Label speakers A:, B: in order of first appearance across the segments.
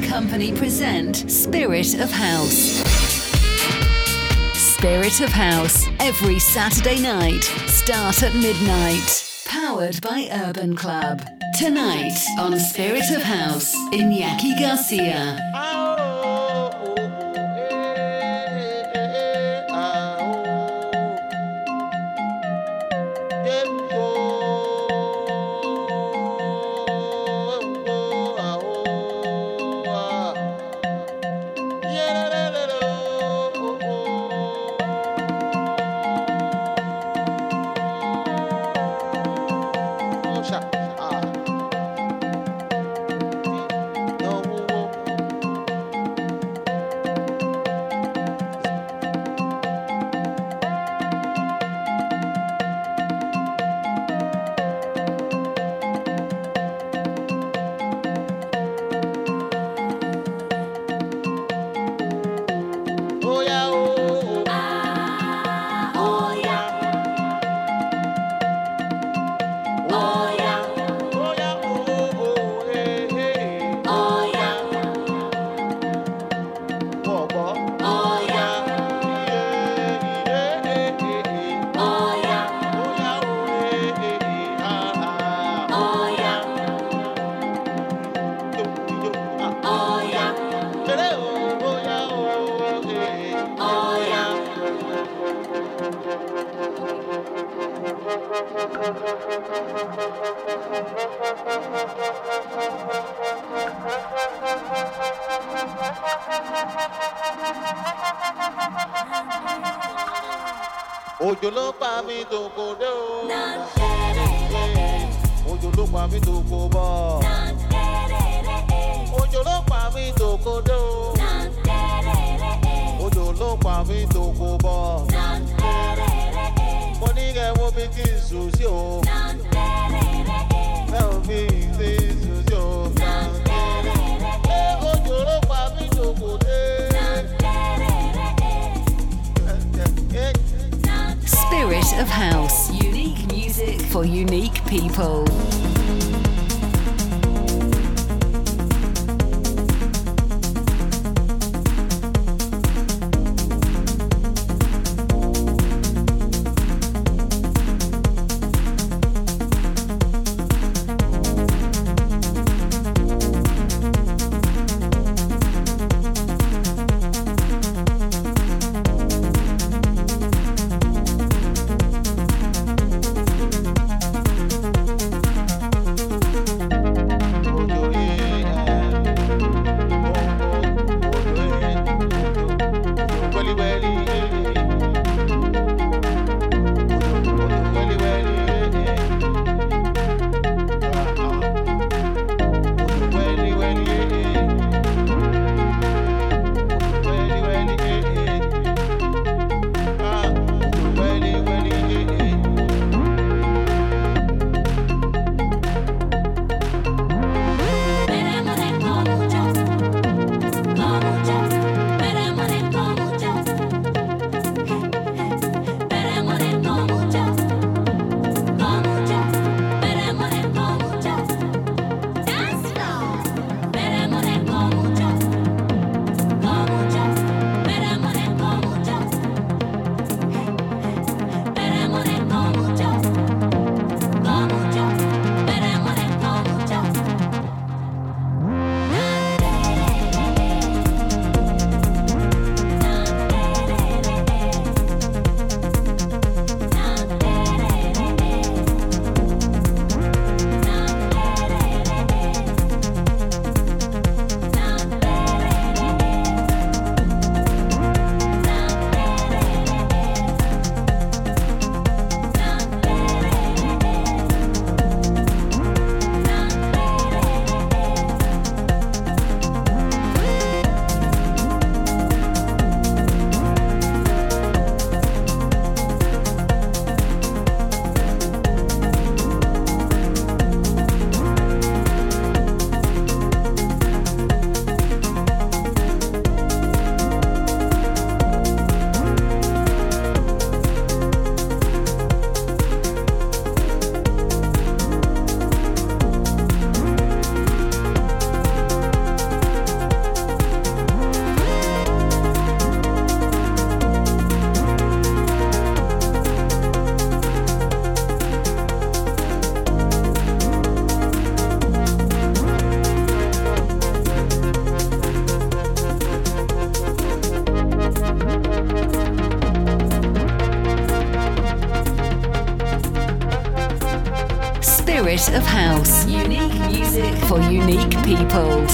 A: Company present Spirit of House. Spirit of House, every Saturday night, start at midnight. Powered by Urban Club. Tonight on Spirit of House, Iñaki Garcia.
B: Òjò ló pa mí tó kò dé o. òjò ló pa mí tó kò bọ̀. òjò ló pa mí tó kò dé o. òjò ló pa mí tó kò bọ̀. mo ní kẹ́ wo bí kí n sùn sí o. bẹ́ẹ̀ bí kí n sùn sí o. òjò ló pa mí tó kò dé.
A: Spirit of House. Unique music for unique people.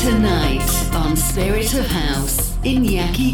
C: Tonight on Spirit of House Iñaki Garcia.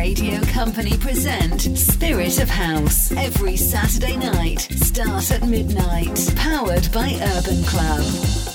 A: Company present Spirit of House every Saturday night. Start at midnight. Powered by Urban Club.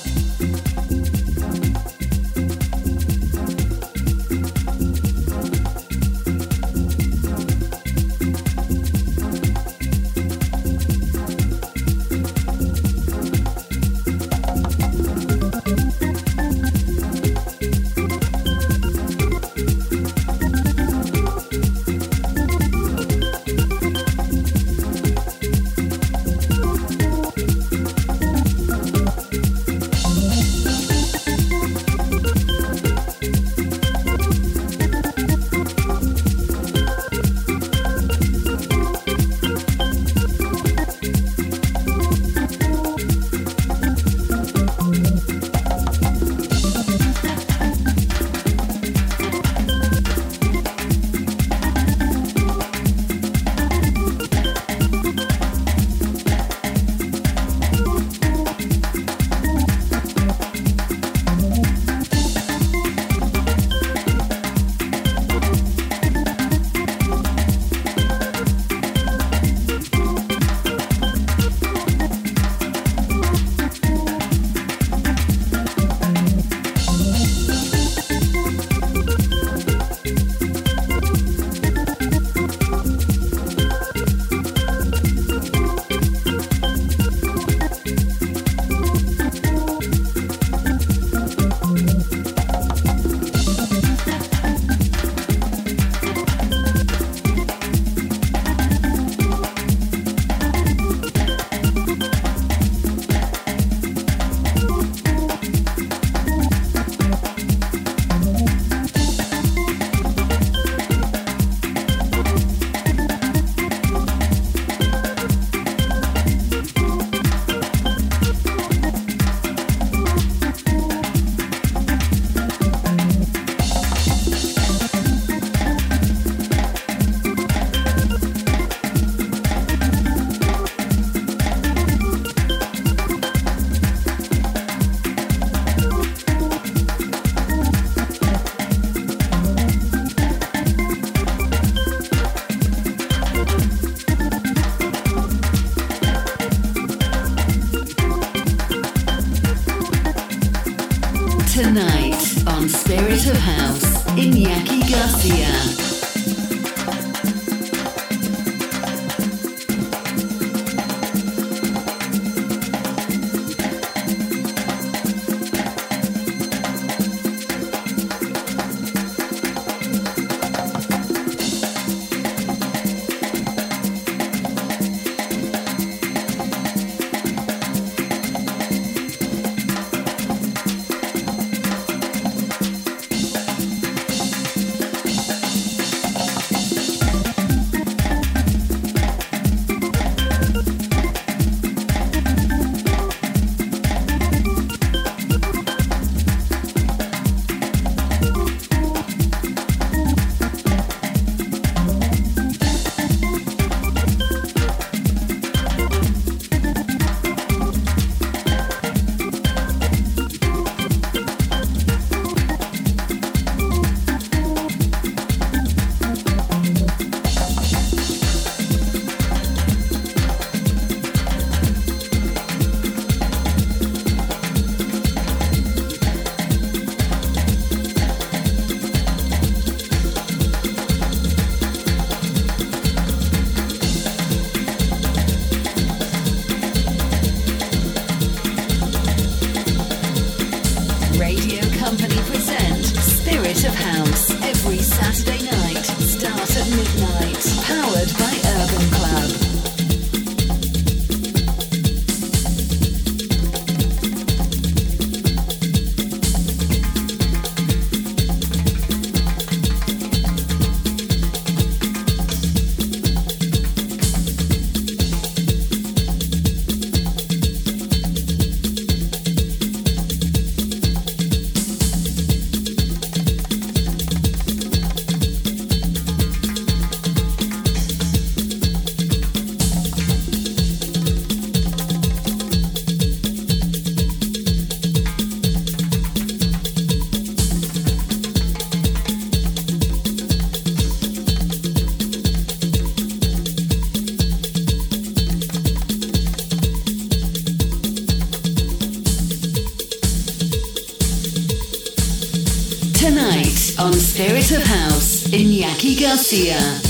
A: García.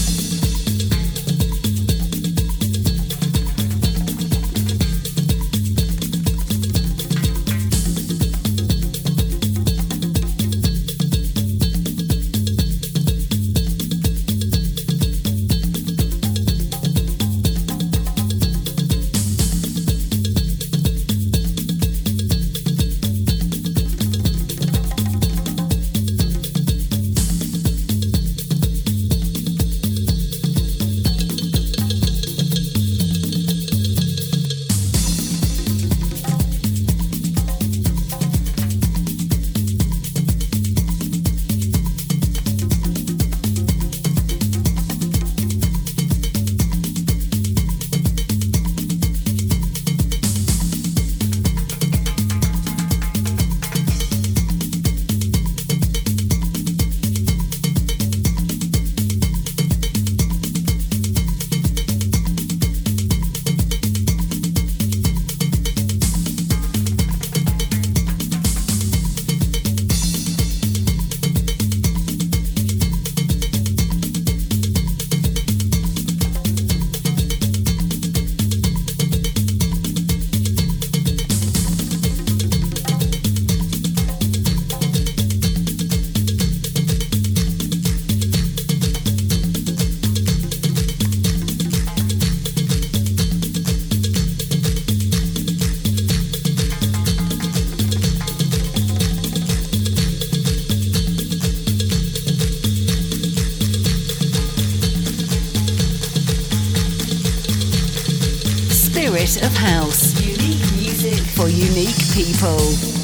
A: Yaki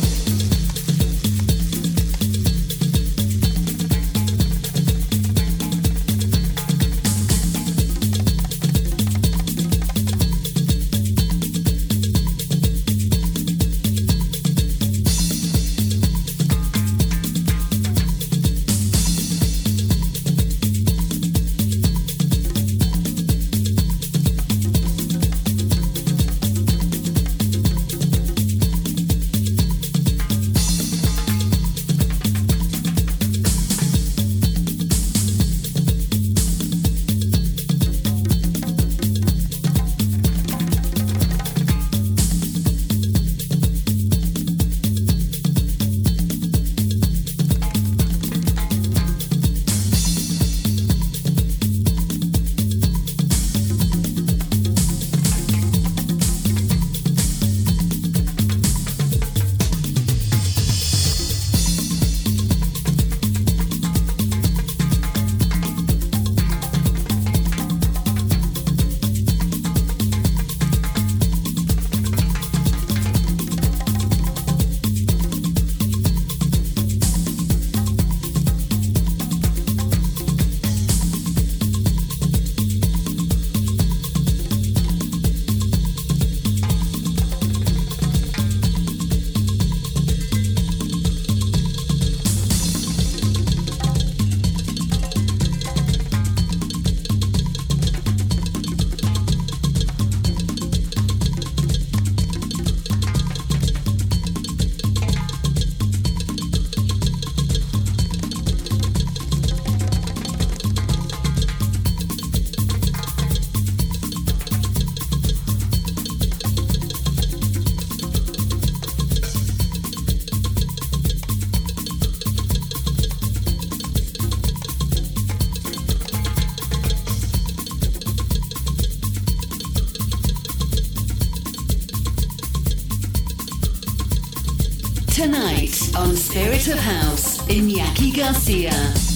A: Garcia. Spirit of House Iñaki Garcia.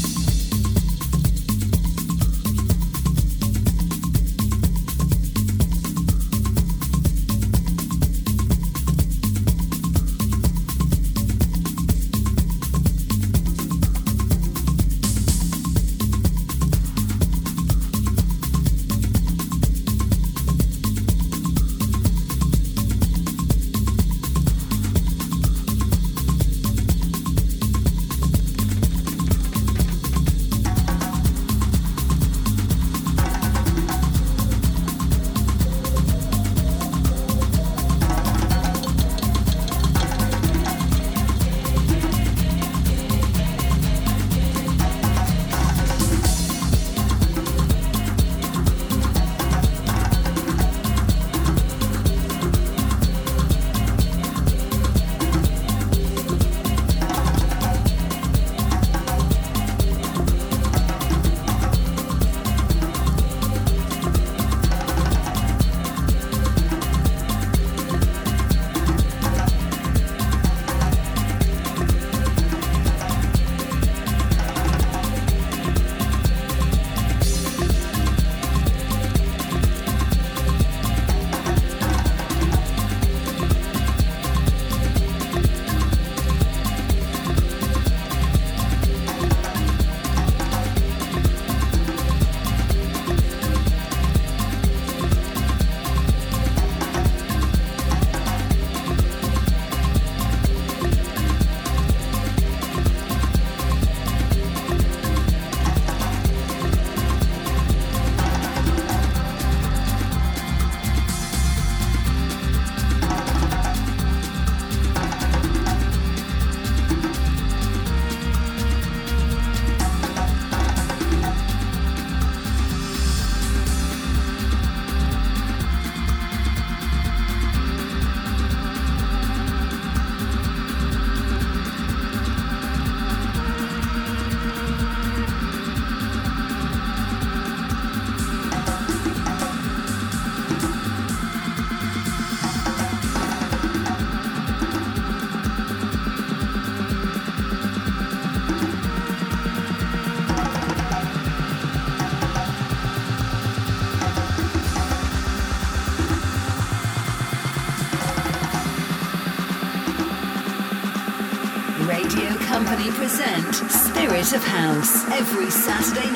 A: Saturday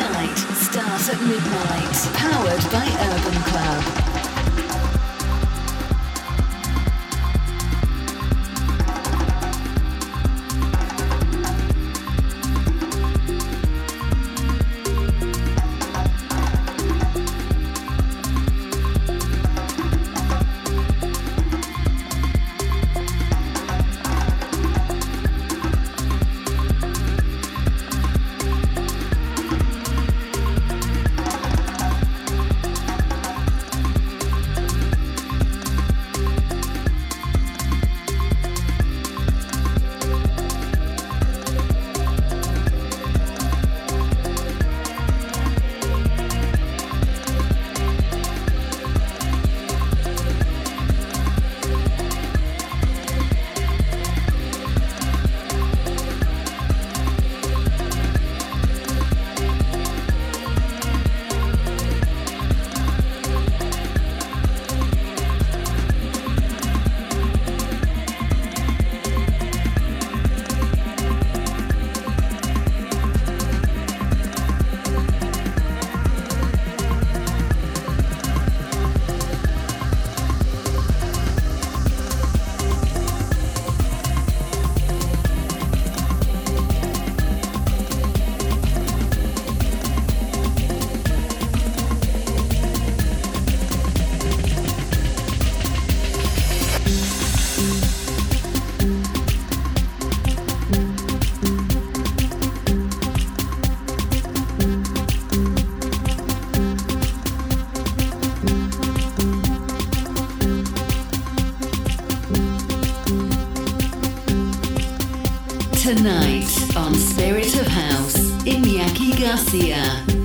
A: Aqui Garcia.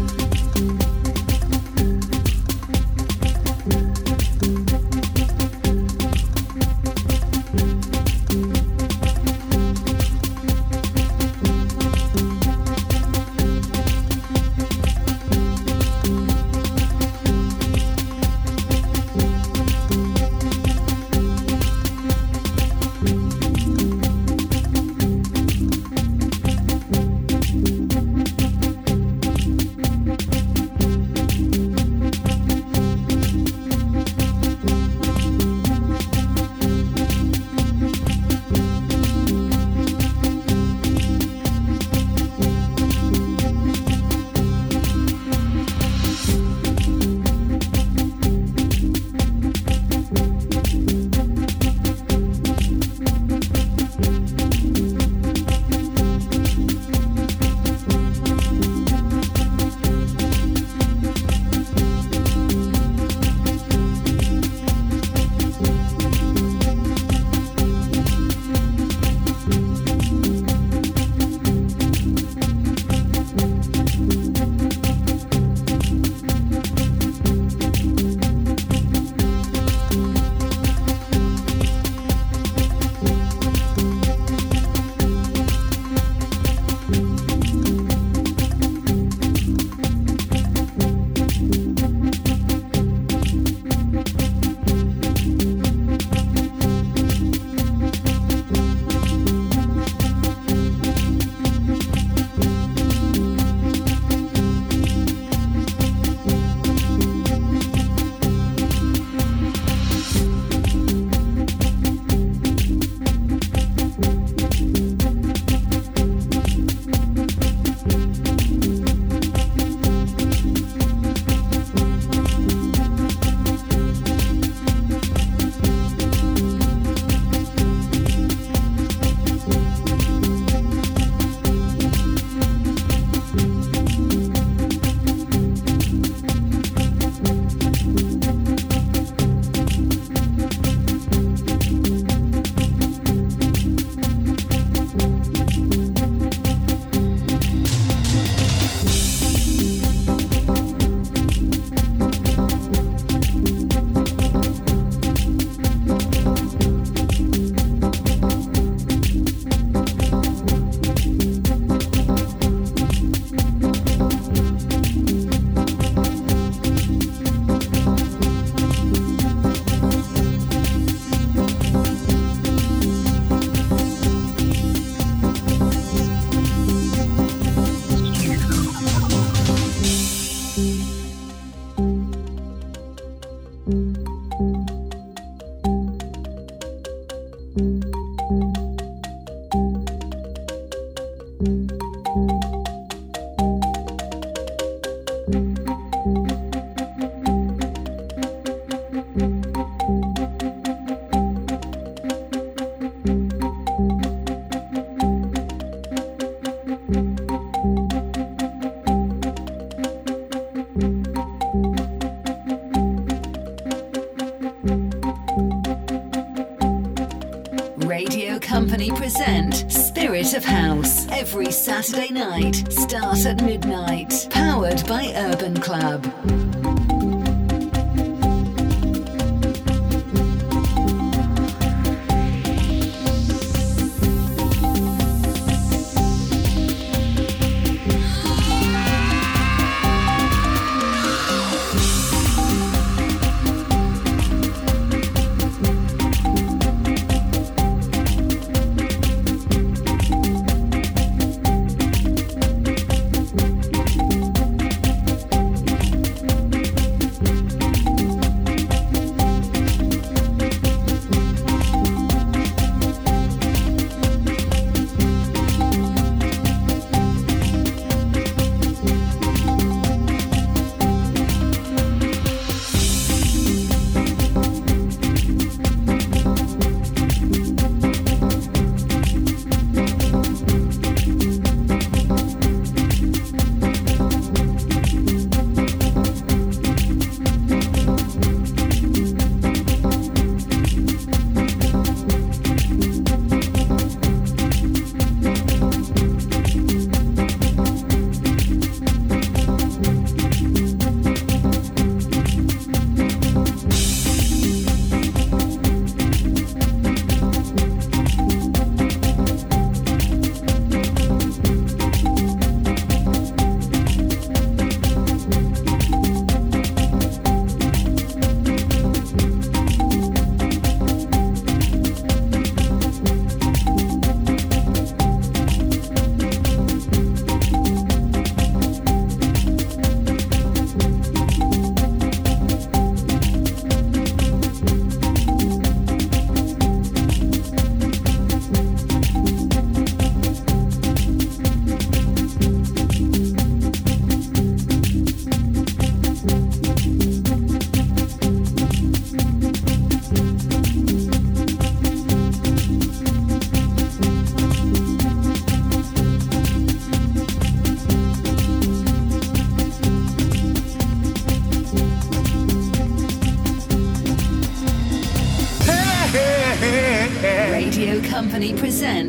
A: Saturday night.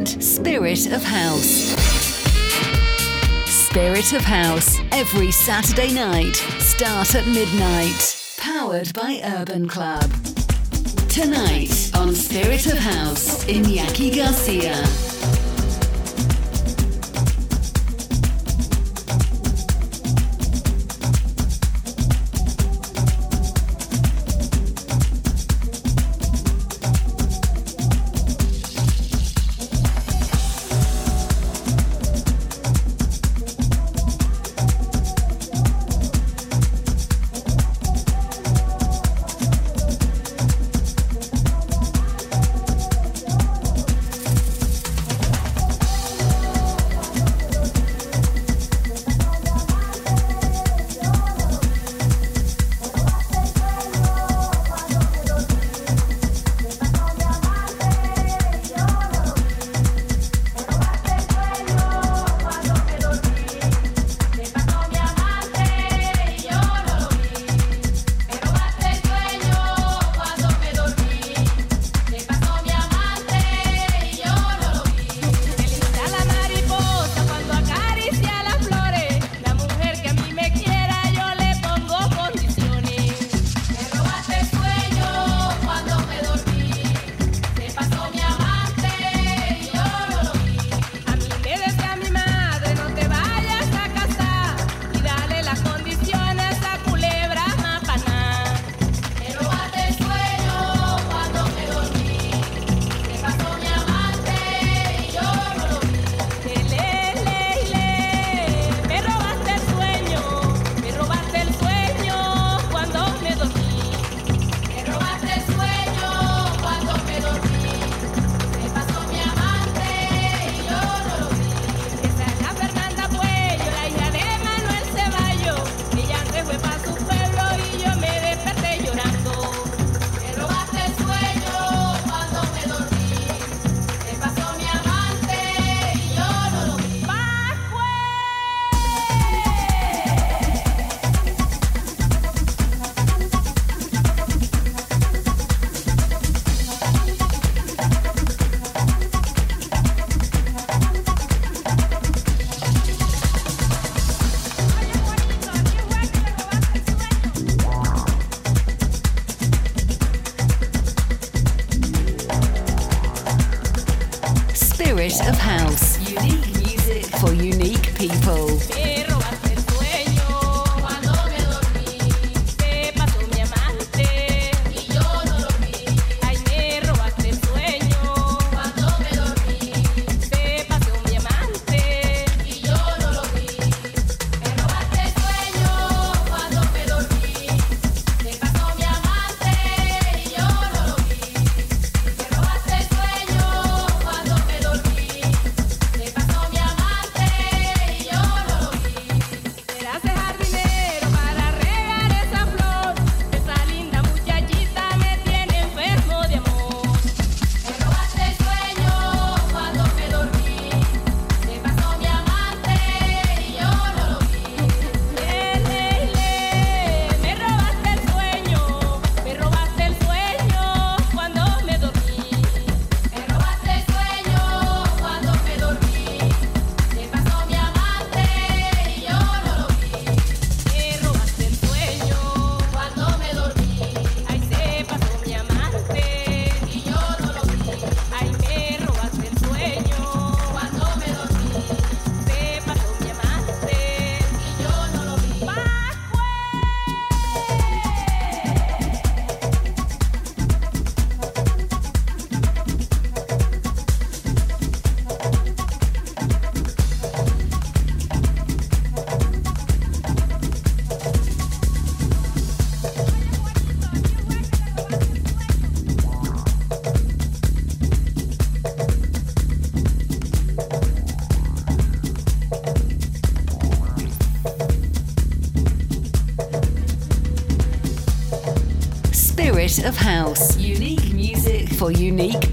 A: Spirit of House. Spirit of House, every Saturday night, start at midnight. Powered by Urban Club. Tonight on Spirit of House, Iñaki Garcia.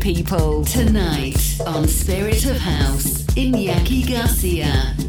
A: People. Tonight on Spirit of House, Iñaki Garcia.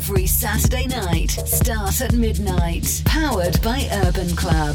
A: Every Saturday night, start at midnight. Powered by Urban Club.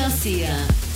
A: Garcia.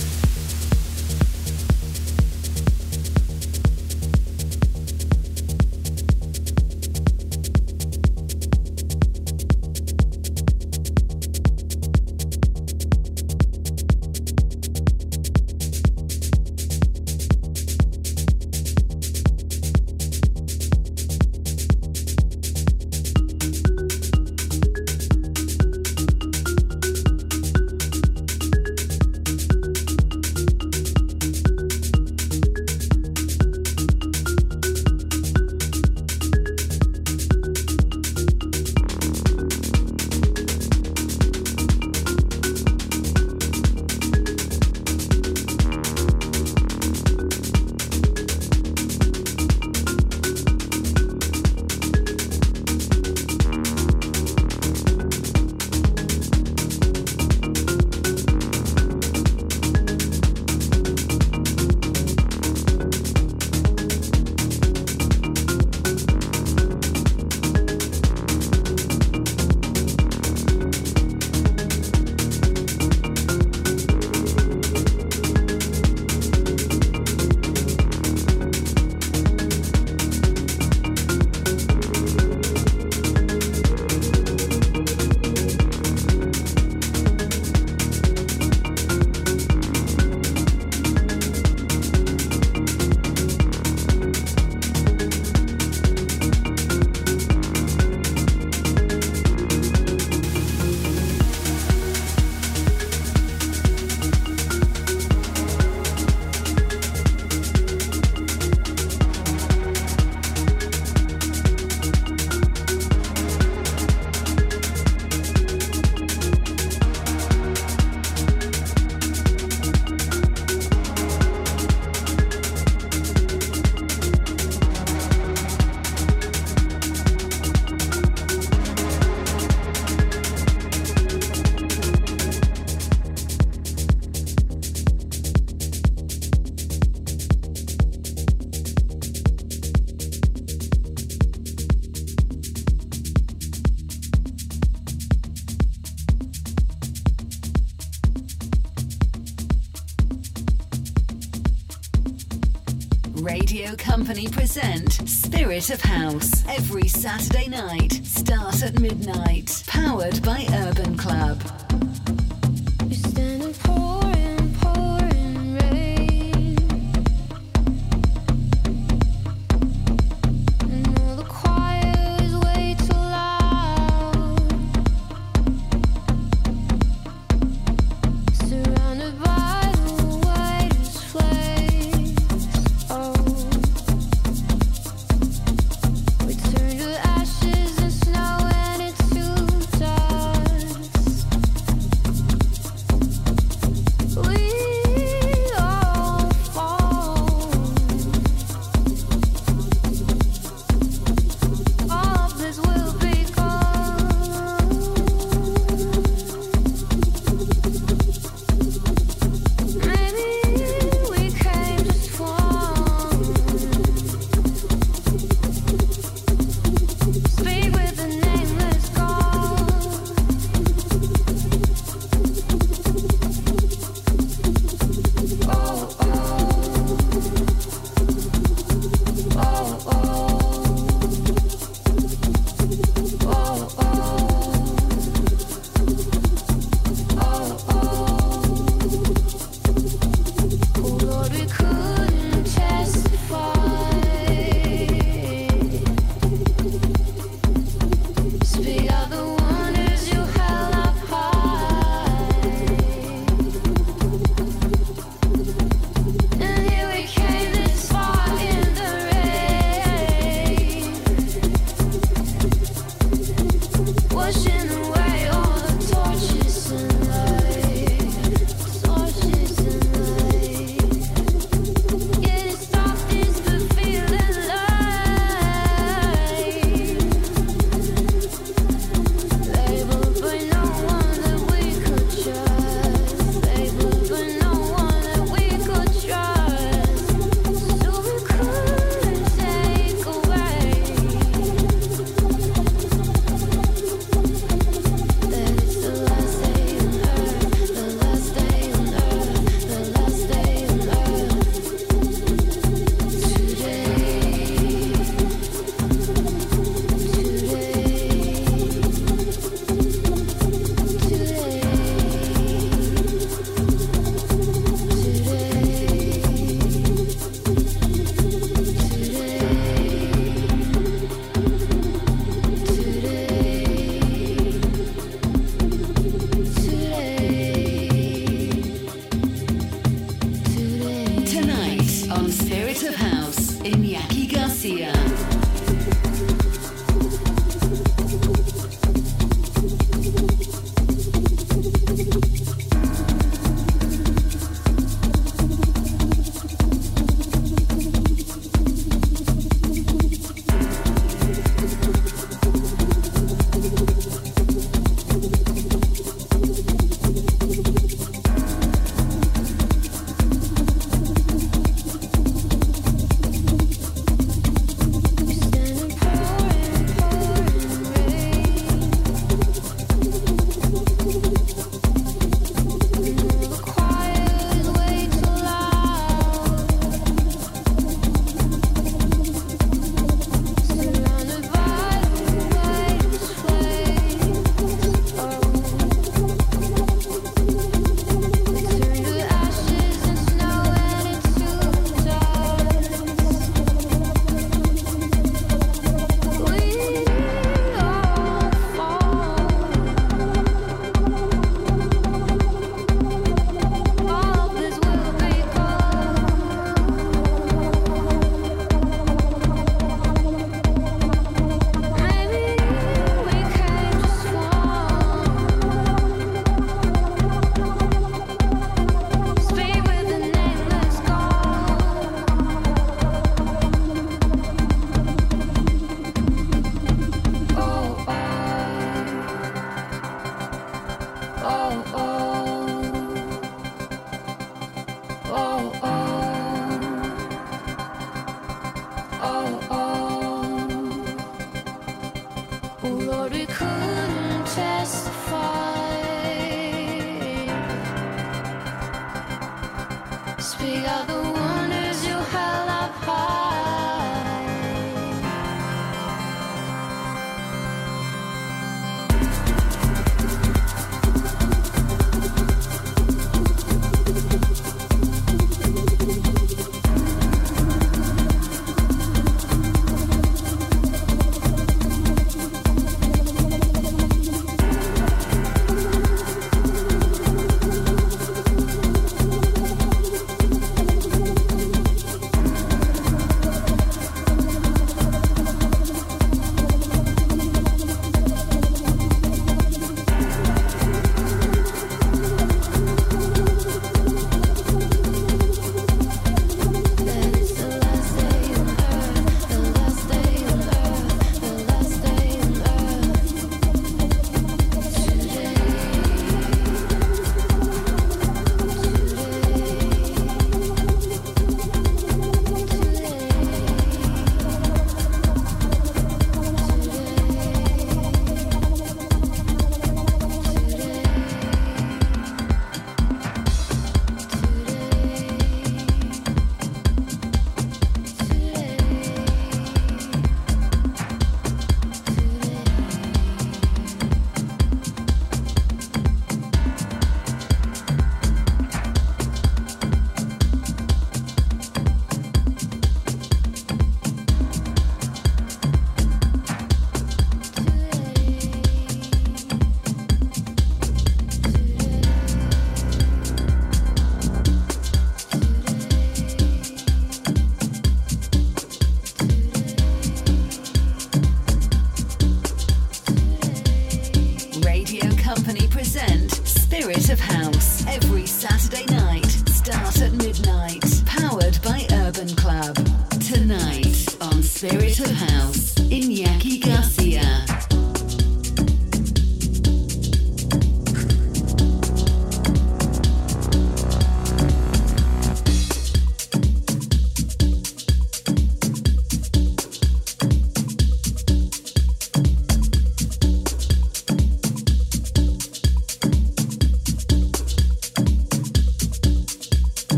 A: Company present Spirit of House every Saturday night. Start at midnight. Powered by Urban Club.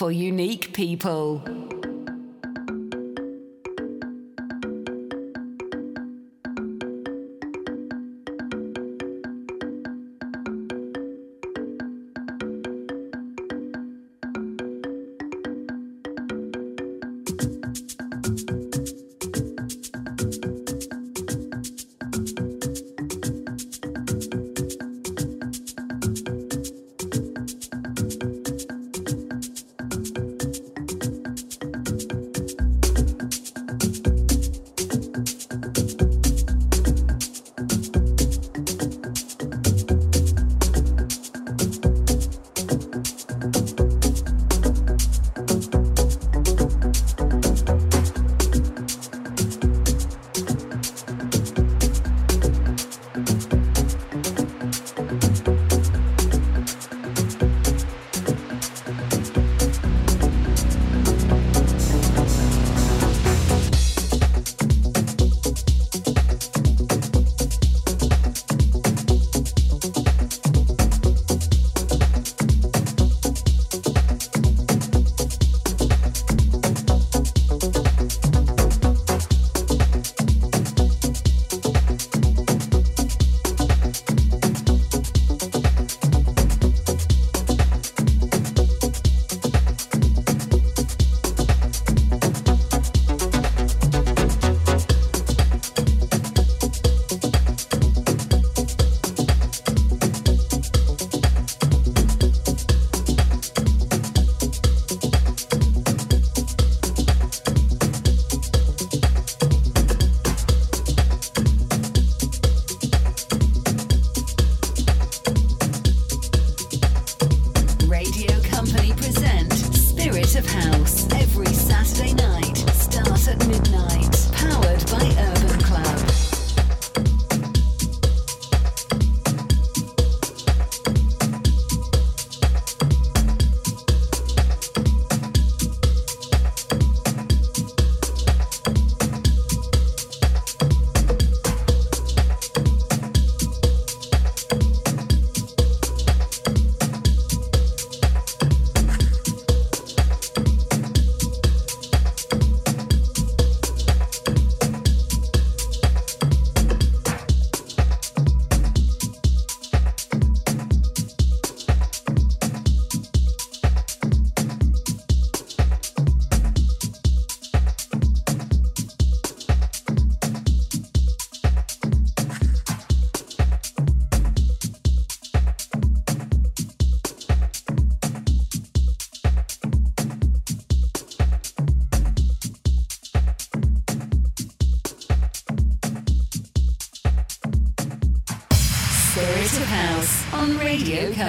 A: For unique people.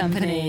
A: Company.